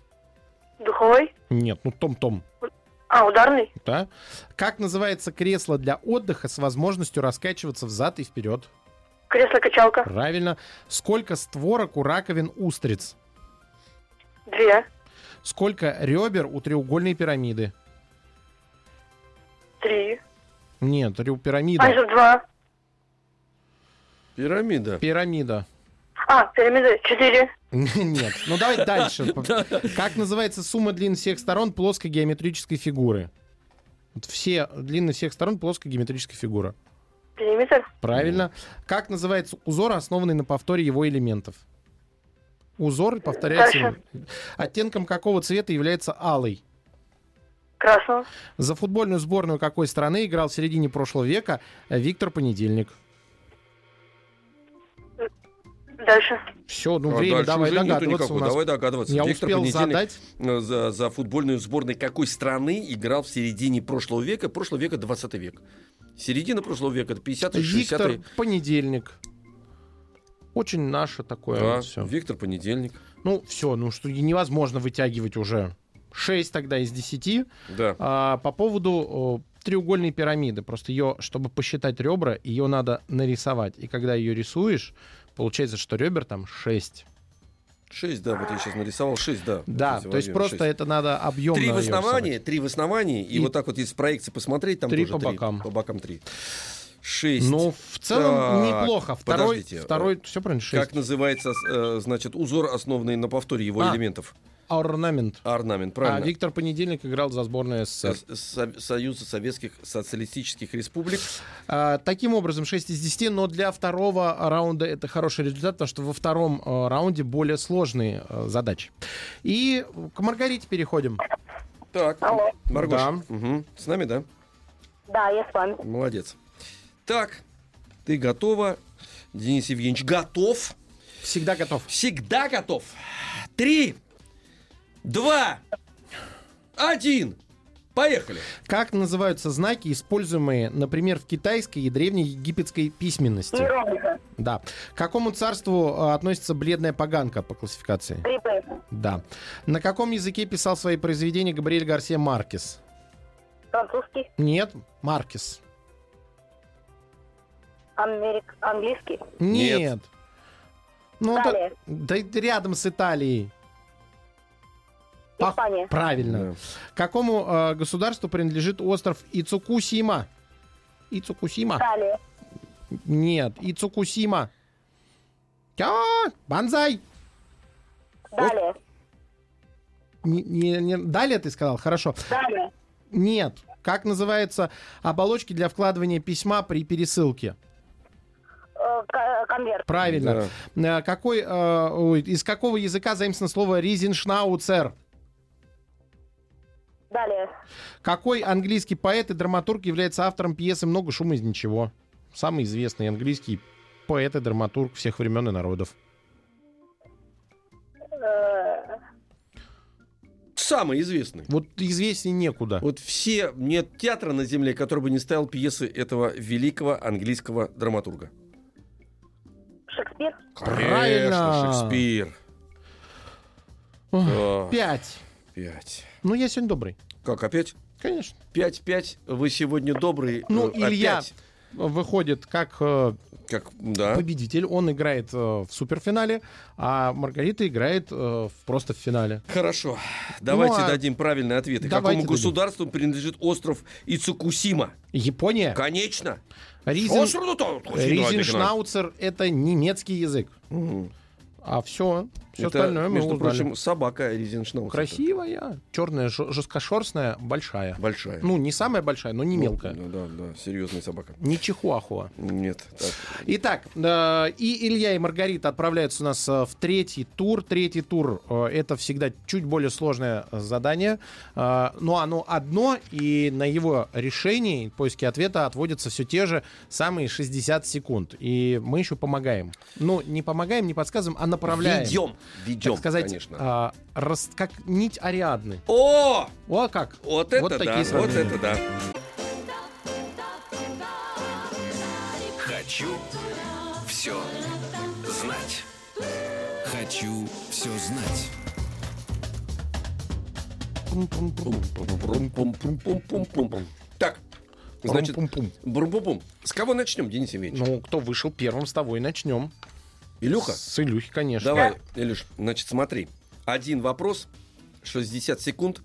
[SPEAKER 5] Духовой?
[SPEAKER 3] Нет, ну Том-Том.
[SPEAKER 5] А, ударный?
[SPEAKER 3] Да? Как называется кресло для отдыха с возможностью раскачиваться взад и вперед?
[SPEAKER 5] Кресло-качалка?
[SPEAKER 3] Правильно. Сколько створок у раковин устриц?
[SPEAKER 5] Две.
[SPEAKER 3] Сколько ребер у треугольной пирамиды?
[SPEAKER 5] Три.
[SPEAKER 3] Нет,
[SPEAKER 5] А,
[SPEAKER 3] пирамида.
[SPEAKER 5] еще два.
[SPEAKER 2] Пирамида.
[SPEAKER 3] Пирамида.
[SPEAKER 5] А, пирамида. Четыре.
[SPEAKER 3] Нет. Ну давай дальше. Как называется сумма длин всех сторон плоской геометрической фигуры? Вот все длины всех сторон плоская геометрическая фигура.
[SPEAKER 5] Периметр.
[SPEAKER 3] Правильно. Как называется узор, основанный на повторе его элементов? Узор повторяется.
[SPEAKER 5] Дальше.
[SPEAKER 3] Оттенком какого цвета является алый?
[SPEAKER 5] Красного.
[SPEAKER 3] За футбольную сборную какой страны играл в середине прошлого века Виктор Понедельник?
[SPEAKER 5] Дальше.
[SPEAKER 3] Все, ну
[SPEAKER 2] А
[SPEAKER 3] время давай догадываться у нас.
[SPEAKER 2] Давай догадываться.
[SPEAKER 3] Я
[SPEAKER 2] Виктор
[SPEAKER 3] успел задать.
[SPEAKER 2] э, За, за футбольную сборную какой страны играл в середине прошлого века? Прошлого века 20 век. Середина прошлого века, это 50-й,
[SPEAKER 3] Виктор
[SPEAKER 2] 60-й.
[SPEAKER 3] Понедельник. Очень наше такое
[SPEAKER 2] Да,
[SPEAKER 3] все.
[SPEAKER 2] Виктор Понедельник.
[SPEAKER 3] Ну, все, ну что невозможно вытягивать уже. 6 тогда из 10.
[SPEAKER 2] Да.
[SPEAKER 3] А, по поводу треугольной пирамиды. Просто ее, чтобы посчитать ребра, ее надо нарисовать. И когда ее рисуешь, получается, что ребер там 6.
[SPEAKER 2] 6, да, вот я сейчас нарисовал 6, да.
[SPEAKER 3] Да, то есть просто
[SPEAKER 2] шесть.
[SPEAKER 3] это надо объемно
[SPEAKER 2] Три в основании, три в основании, и,
[SPEAKER 3] И
[SPEAKER 2] вот так вот из проекции посмотреть, там
[SPEAKER 3] три
[SPEAKER 2] тоже
[SPEAKER 3] по
[SPEAKER 2] три.
[SPEAKER 3] бокам.
[SPEAKER 2] По бокам три. Шесть.
[SPEAKER 3] Ну, в целом
[SPEAKER 2] Так,
[SPEAKER 3] неплохо. Второй,
[SPEAKER 2] подождите,
[SPEAKER 3] второй, все правильно, 6.
[SPEAKER 2] Как называется, э, значит, узор, основанный на повторе его
[SPEAKER 3] А.
[SPEAKER 2] элементов?
[SPEAKER 3] Орнамент.
[SPEAKER 2] Орнамент,
[SPEAKER 3] А
[SPEAKER 2] правильно.
[SPEAKER 3] Виктор Понедельник играл за сборную СССР.
[SPEAKER 2] Со- Со- Союза Советских Социалистических Республик.
[SPEAKER 3] А, таким образом, 6 из 10, но для второго раунда это хороший результат, потому что во втором э, раунде более сложные э, задачи. И к Маргарите переходим.
[SPEAKER 2] Так,
[SPEAKER 5] Алло.
[SPEAKER 2] Маргош,
[SPEAKER 3] Да.
[SPEAKER 2] мгм. с нами, да?
[SPEAKER 5] Да, я с вами.
[SPEAKER 2] Молодец. Так, ты готова? Денис Евгеньевич готов?
[SPEAKER 3] Всегда готов.
[SPEAKER 2] Всегда готов. Три, два, один. Поехали.
[SPEAKER 3] Как называются знаки, используемые, например, в китайской и древнеегипетской письменности?
[SPEAKER 5] Иероглифы.
[SPEAKER 3] Да. К какому царству э, относится бледная поганка по классификации?
[SPEAKER 5] Грибы.
[SPEAKER 3] Да. На каком языке писал свои произведения Габриэль Гарсия Маркес?
[SPEAKER 5] Французский.
[SPEAKER 3] Нет, Маркес.
[SPEAKER 5] Америк... Английский.
[SPEAKER 3] Нет.
[SPEAKER 2] Нет.
[SPEAKER 3] Ну, да, да рядом с Италией.
[SPEAKER 5] Испания.
[SPEAKER 3] Правильно.
[SPEAKER 2] Да.
[SPEAKER 3] Какому э, государству принадлежит остров Ицукусима? Ицукусима?
[SPEAKER 5] Италия.
[SPEAKER 3] Нет, Ицукусима. А, Банзай!
[SPEAKER 5] Далее.
[SPEAKER 3] Не- не- не- Далее ты сказал? Хорошо.
[SPEAKER 5] Далее.
[SPEAKER 3] Нет. Как называются оболочки для вкладывания письма при пересылке?
[SPEAKER 5] Э, Конверт.
[SPEAKER 3] Правильно. Э, Какой, э, ой, из какого языка заимствовано слово «ризеншнауцер»?
[SPEAKER 5] Далее.
[SPEAKER 3] Какой английский поэт и драматург является автором пьесы «Много шума из ничего»? Самый известный английский поэт и драматург всех времен и народов.
[SPEAKER 5] Э,
[SPEAKER 2] Самый известный.
[SPEAKER 3] Вот известнее некуда.
[SPEAKER 2] Вот все, нет театра на земле, который бы не ставил пьесы этого великого английского драматурга.
[SPEAKER 5] Шекспир.
[SPEAKER 3] Правильно.
[SPEAKER 2] Конечно, Шекспир.
[SPEAKER 3] Ох,
[SPEAKER 2] Да,
[SPEAKER 3] Пять.
[SPEAKER 2] Пять.
[SPEAKER 3] Ну, я сегодня добрый.
[SPEAKER 2] Как, опять?
[SPEAKER 3] Конечно.
[SPEAKER 2] Пять-пять. Вы сегодня добрый.
[SPEAKER 3] Ну,
[SPEAKER 2] э,
[SPEAKER 3] Илья,
[SPEAKER 2] опять.
[SPEAKER 3] выходит как э,
[SPEAKER 2] Как, да.
[SPEAKER 3] победитель. Он играет э, в суперфинале, а Маргарита играет э, просто в финале.
[SPEAKER 2] Хорошо. Давайте
[SPEAKER 3] Ну, а-
[SPEAKER 2] дадим правильные ответы.
[SPEAKER 3] Давайте
[SPEAKER 2] Какому
[SPEAKER 3] дадим.
[SPEAKER 2] государству принадлежит остров Ицукусима?
[SPEAKER 3] Япония.
[SPEAKER 2] Конечно.
[SPEAKER 3] Ризен-
[SPEAKER 2] Ризен...
[SPEAKER 3] Ризеншнауцер — это немецкий язык. А все, все остальное мы
[SPEAKER 2] между
[SPEAKER 3] узнали.
[SPEAKER 2] прочим, собака Ризеншнауцер.
[SPEAKER 3] Красивая, черная, жесткошерстная, большая.
[SPEAKER 2] Большая.
[SPEAKER 3] Ну, не самая большая, но не
[SPEAKER 2] Ну,
[SPEAKER 3] мелкая.
[SPEAKER 2] Да, да, да, серьезная собака.
[SPEAKER 3] Не чихуахуа.
[SPEAKER 2] Нет, так.
[SPEAKER 3] Итак, э, и Илья, и Маргарита отправляются у нас э, в третий тур. Третий тур э, это всегда чуть более сложное задание. Э, но оно одно, и на его решении, поиске ответа отводятся все те же самые 60 секунд. И мы еще помогаем. Ну, не помогаем, не подсказываем, а направляем.
[SPEAKER 2] Ведем, ведем,
[SPEAKER 3] так сказать,
[SPEAKER 2] конечно.
[SPEAKER 3] а, рас- как нить Ариадны.
[SPEAKER 2] О!
[SPEAKER 3] О, как?
[SPEAKER 2] Вот это
[SPEAKER 3] такие
[SPEAKER 2] да, вот
[SPEAKER 3] сравнения.
[SPEAKER 2] это да.
[SPEAKER 1] Хочу все знать. Хочу все знать.
[SPEAKER 2] Так, значит, брум-пум-пум. С кого начнем, Денис Евгеньевич?
[SPEAKER 3] Ну, кто вышел первым, с того и начнем.
[SPEAKER 2] Илюха?
[SPEAKER 3] С Илюхи, конечно.
[SPEAKER 2] Давай, Илюш, значит, смотри. Один вопрос, 60 секунд.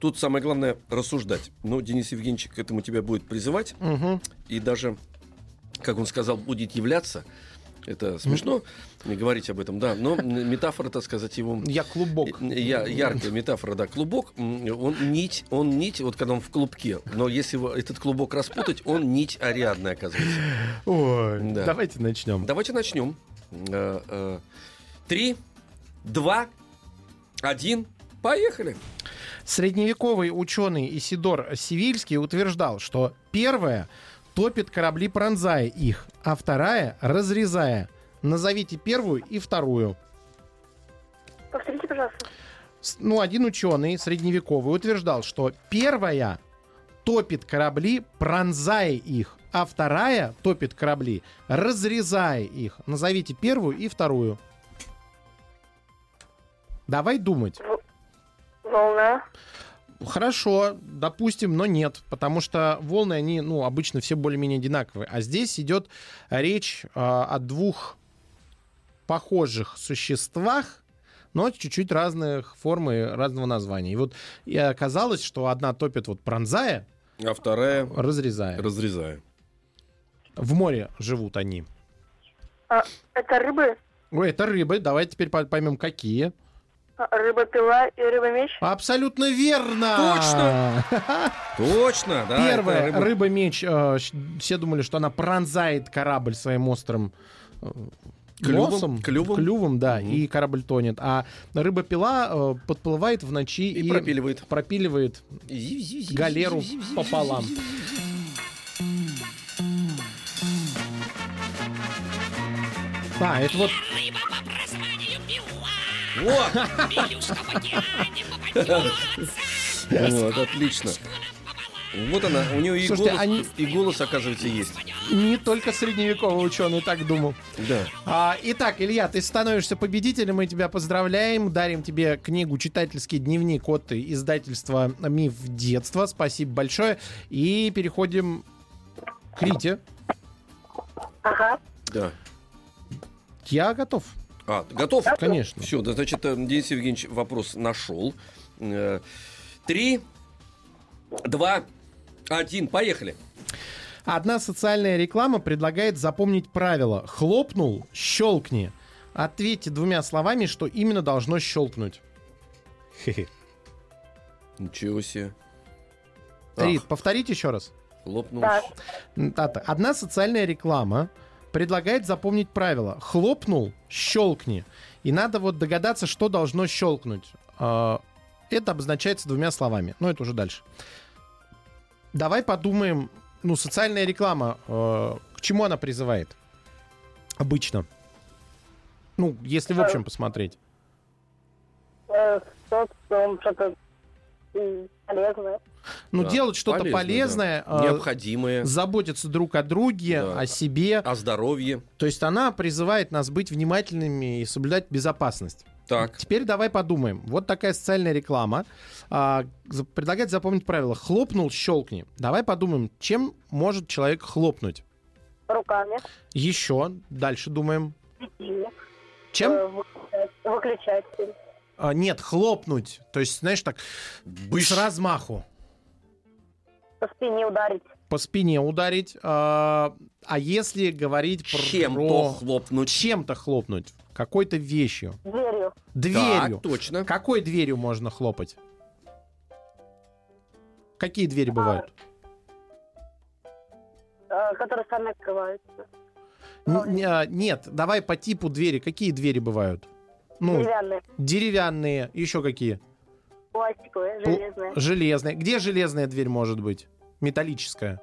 [SPEAKER 2] Тут самое главное рассуждать. Ну, Денис Евгеньевич к этому тебя будет призывать.
[SPEAKER 3] Мгм.
[SPEAKER 2] И даже, как он сказал, будет являться. Это смешно не говорить об этом, да. Но метафора, так сказать, его...
[SPEAKER 3] Я клубок.
[SPEAKER 2] Я, яркая метафора, да, клубок, он нить, он нить, вот когда он в клубке, но если его, этот клубок распутать, он нить ариадная оказывается.
[SPEAKER 3] Ой,
[SPEAKER 2] Да.
[SPEAKER 3] давайте начнем.
[SPEAKER 2] Давайте начнем. Э, э, Три, два, один, поехали.
[SPEAKER 3] Средневековый ученый Исидор Сивильский утверждал, что первая топит корабли, пронзая их, а вторая разрезая. Назовите первую и вторую.
[SPEAKER 5] Повторите, пожалуйста.
[SPEAKER 3] Ну, один ученый средневековый утверждал, что первая топит корабли, пронзая их, а вторая топит корабли, разрезая их. Назовите первую и вторую. Давай думать.
[SPEAKER 5] Волна.
[SPEAKER 3] Хорошо, допустим, но нет, потому что волны, они, ну, обычно все более-менее одинаковые. А здесь идет речь а, о двух похожих существах, но чуть-чуть разных форм и разного названия. И вот и оказалось, что одна топит вот пронзая,
[SPEAKER 2] А вторая
[SPEAKER 3] разрезая.
[SPEAKER 2] разрезаю.
[SPEAKER 3] В море живут они.
[SPEAKER 5] А, это рыбы?
[SPEAKER 3] Ой, это рыбы. Давай теперь по- поймем, какие.
[SPEAKER 5] А, Рыба-пила и рыба-меч?
[SPEAKER 3] Абсолютно верно!
[SPEAKER 2] Точно! Точно, да.
[SPEAKER 3] Первая
[SPEAKER 2] это рыба-
[SPEAKER 3] рыба-меч, э, все думали, что она пронзает корабль своим острым э,
[SPEAKER 2] Клювом?
[SPEAKER 3] носом,
[SPEAKER 2] Клювом?
[SPEAKER 3] да,
[SPEAKER 2] Мгм.
[SPEAKER 3] и корабль тонет. А рыба-пила э, подплывает в ночи
[SPEAKER 2] И
[SPEAKER 3] и,
[SPEAKER 2] пропиливает.
[SPEAKER 3] пропиливает галеру пополам. А, это вот
[SPEAKER 2] Вот, отлично. Вот она, у нее и
[SPEAKER 3] Слушайте,
[SPEAKER 2] голос,
[SPEAKER 3] они-
[SPEAKER 2] и голос, оказывается, есть.
[SPEAKER 3] не только средневековый ученый так думал.
[SPEAKER 2] Да.
[SPEAKER 3] А, итак, Илья, ты становишься победителем, мы тебя поздравляем, дарим тебе книгу «Читательский дневник» от издательства «Миф детства». Спасибо большое. И переходим к Рите.
[SPEAKER 5] Ага.
[SPEAKER 2] Да.
[SPEAKER 3] Я готов.
[SPEAKER 2] А, готов?
[SPEAKER 3] Конечно.
[SPEAKER 2] Все, да, значит, э, Денис Евгеньевич вопрос нашел. Э, Три, два, один, поехали.
[SPEAKER 3] Одна социальная реклама предлагает запомнить правило. Хлопнул, щелкни. Ответьте двумя словами, что именно должно щелкнуть. Хе-хе.
[SPEAKER 2] Ничего себе. Ах,
[SPEAKER 3] повторите еще раз.
[SPEAKER 2] хлопнул.
[SPEAKER 5] Так.
[SPEAKER 3] Одна социальная реклама предлагает запомнить правило. Хлопнул, щелкни. И надо вот догадаться, что должно щелкнуть. А, Это обозначается двумя словами. Но это уже дальше. Давай подумаем. Ну, социальная реклама, э, к чему она призывает? Обычно. Ну, если в общем посмотреть.
[SPEAKER 5] Э, социум, что-то полезное.
[SPEAKER 3] Ну,
[SPEAKER 2] Да,
[SPEAKER 3] делать что-то
[SPEAKER 2] полезное,
[SPEAKER 3] полезное,
[SPEAKER 2] да.
[SPEAKER 3] э,
[SPEAKER 2] Необходимое.
[SPEAKER 3] заботиться друг о друге,
[SPEAKER 2] Да.
[SPEAKER 3] о себе.
[SPEAKER 2] О здоровье.
[SPEAKER 3] То есть она призывает нас быть внимательными и соблюдать безопасность.
[SPEAKER 2] Так.
[SPEAKER 3] Теперь давай подумаем. Вот такая социальная реклама. а, предлагает запомнить правило. Хлопнул, щелкни. Давай подумаем, чем может человек хлопнуть.
[SPEAKER 5] Руками.
[SPEAKER 3] Еще. Дальше думаем.
[SPEAKER 5] Светильник.
[SPEAKER 3] Чем?
[SPEAKER 5] Э, Выключатель.
[SPEAKER 3] А, нет, хлопнуть. То есть, знаешь, так
[SPEAKER 2] Быш.
[SPEAKER 3] с размаху.
[SPEAKER 5] По спине ударить.
[SPEAKER 3] По спине ударить. А, а если говорить про...
[SPEAKER 2] Чем-то хлопнуть.
[SPEAKER 3] Чем-то хлопнуть. Какой-то вещью.
[SPEAKER 5] Дверью.
[SPEAKER 3] Дверью.
[SPEAKER 2] Так, точно.
[SPEAKER 3] Какой дверью можно хлопать? Какие двери бывают?
[SPEAKER 5] э, которые сами открываются.
[SPEAKER 3] Н- а, нет, давай по типу двери. Какие двери бывают? Ну,
[SPEAKER 5] Деревянные.
[SPEAKER 3] деревянные, еще какие?
[SPEAKER 5] Пластиковые, железные.
[SPEAKER 3] Железные. Где железная дверь может быть? Металлическая.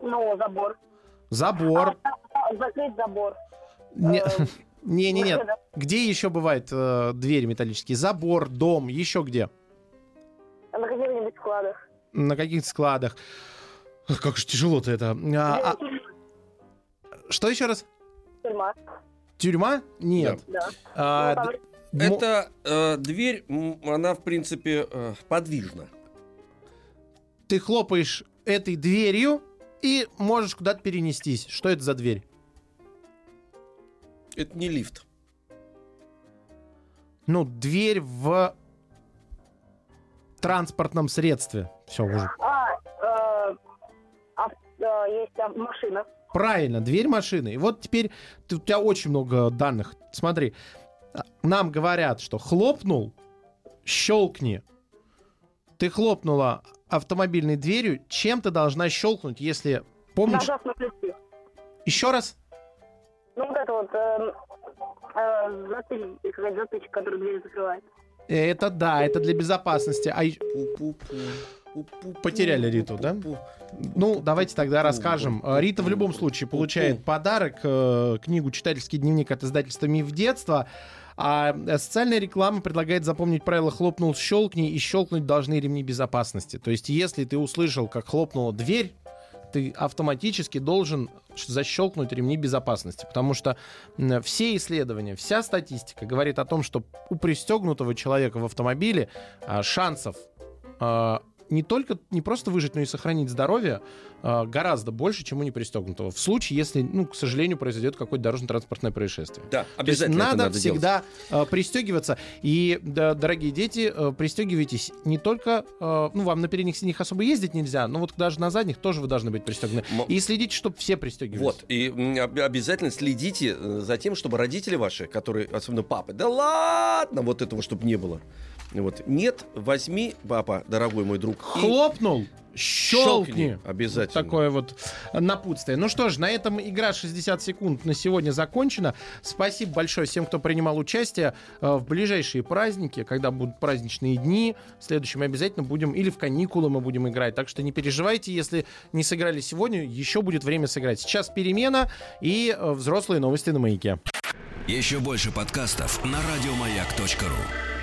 [SPEAKER 5] Ну, забор.
[SPEAKER 3] Забор.
[SPEAKER 5] А, а, закрыть забор.
[SPEAKER 3] Не-
[SPEAKER 5] Э,
[SPEAKER 3] Не-не-не.
[SPEAKER 5] выхода.
[SPEAKER 3] Где еще бывают э, двери металлические? Забор, дом, еще где?
[SPEAKER 5] На каких-нибудь складах.
[SPEAKER 3] На каких складах? Ах, Как же тяжело-то это. А, а, что еще раз?
[SPEAKER 5] Тюрьма.
[SPEAKER 3] Тюрьма? Нет.
[SPEAKER 5] Да.
[SPEAKER 3] А,
[SPEAKER 5] Ну,
[SPEAKER 2] Это э, дверь, она, в принципе, э, подвижна.
[SPEAKER 3] Ты хлопаешь этой дверью и можешь куда-то перенестись. Что это за дверь?
[SPEAKER 2] Это не лифт.
[SPEAKER 3] Ну, дверь в транспортном средстве. Все уже.
[SPEAKER 5] А, э, ав- э, есть там машина.
[SPEAKER 3] Правильно, дверь машины. И вот теперь ты- у тебя очень много данных. Смотри, нам говорят, что хлопнул, щелкни. Ты хлопнула автомобильной дверью, чем ты должна щелкнуть, если помнишь?
[SPEAKER 5] Нажав на ключи.
[SPEAKER 3] Еще раз.
[SPEAKER 5] Ну, вот это вот э, э, какая-то затычка, которая дверь закрывает.
[SPEAKER 3] Э, Это да, это для безопасности. А
[SPEAKER 2] пу-пу-пу,
[SPEAKER 3] Потеряли Риту, да? Ну, давайте тогда расскажем. Рита в любом случае получает подарок, э, книгу «Читательский дневник» от издательства «Миф детства». А э, социальная реклама предлагает запомнить правило «хлопнул, щелкни» и щелкнуть должны ремни безопасности. То есть, если ты услышал, как хлопнула дверь, ты автоматически должен защелкнуть ремни безопасности. Потому что все исследования, вся статистика говорит о том, что у пристегнутого человека в автомобиле а, шансов а, не только, не просто выжить, но и сохранить здоровье а, гораздо больше, чем у непристегнутого. В случае, если, ну, к сожалению, произойдет какое-то дорожно-транспортное происшествие.
[SPEAKER 2] Да, обязательно
[SPEAKER 3] надо,
[SPEAKER 2] надо делать.
[SPEAKER 3] всегда э, пристегиваться. И, да, дорогие дети, э, пристегивайтесь не только, э, ну, вам на передних сиденьях особо ездить нельзя, но вот даже на задних тоже вы должны быть пристегнуты.
[SPEAKER 2] М-
[SPEAKER 3] И следите, чтобы все пристегивались.
[SPEAKER 2] Вот, и обязательно следите э, за тем, чтобы родители ваши, которые, особенно папы, да ладно, вот этого, чтобы не было. Вот. Нет, возьми, папа, дорогой мой друг, и
[SPEAKER 3] Хлопнул, щелкни.
[SPEAKER 2] щелкни. Обязательно.
[SPEAKER 3] Такое вот напутствие. Ну что ж, на этом игра 60 секунд на сегодня закончена. Спасибо большое всем, кто принимал участие э, в ближайшие праздники, когда будут праздничные дни. В следующем обязательно будем, или в каникулы мы будем играть. Так что не переживайте, если не сыграли сегодня, еще будет время сыграть. Сейчас перемена и э, взрослые новости на маяке.
[SPEAKER 1] Еще больше подкастов на радиомаяк.ру.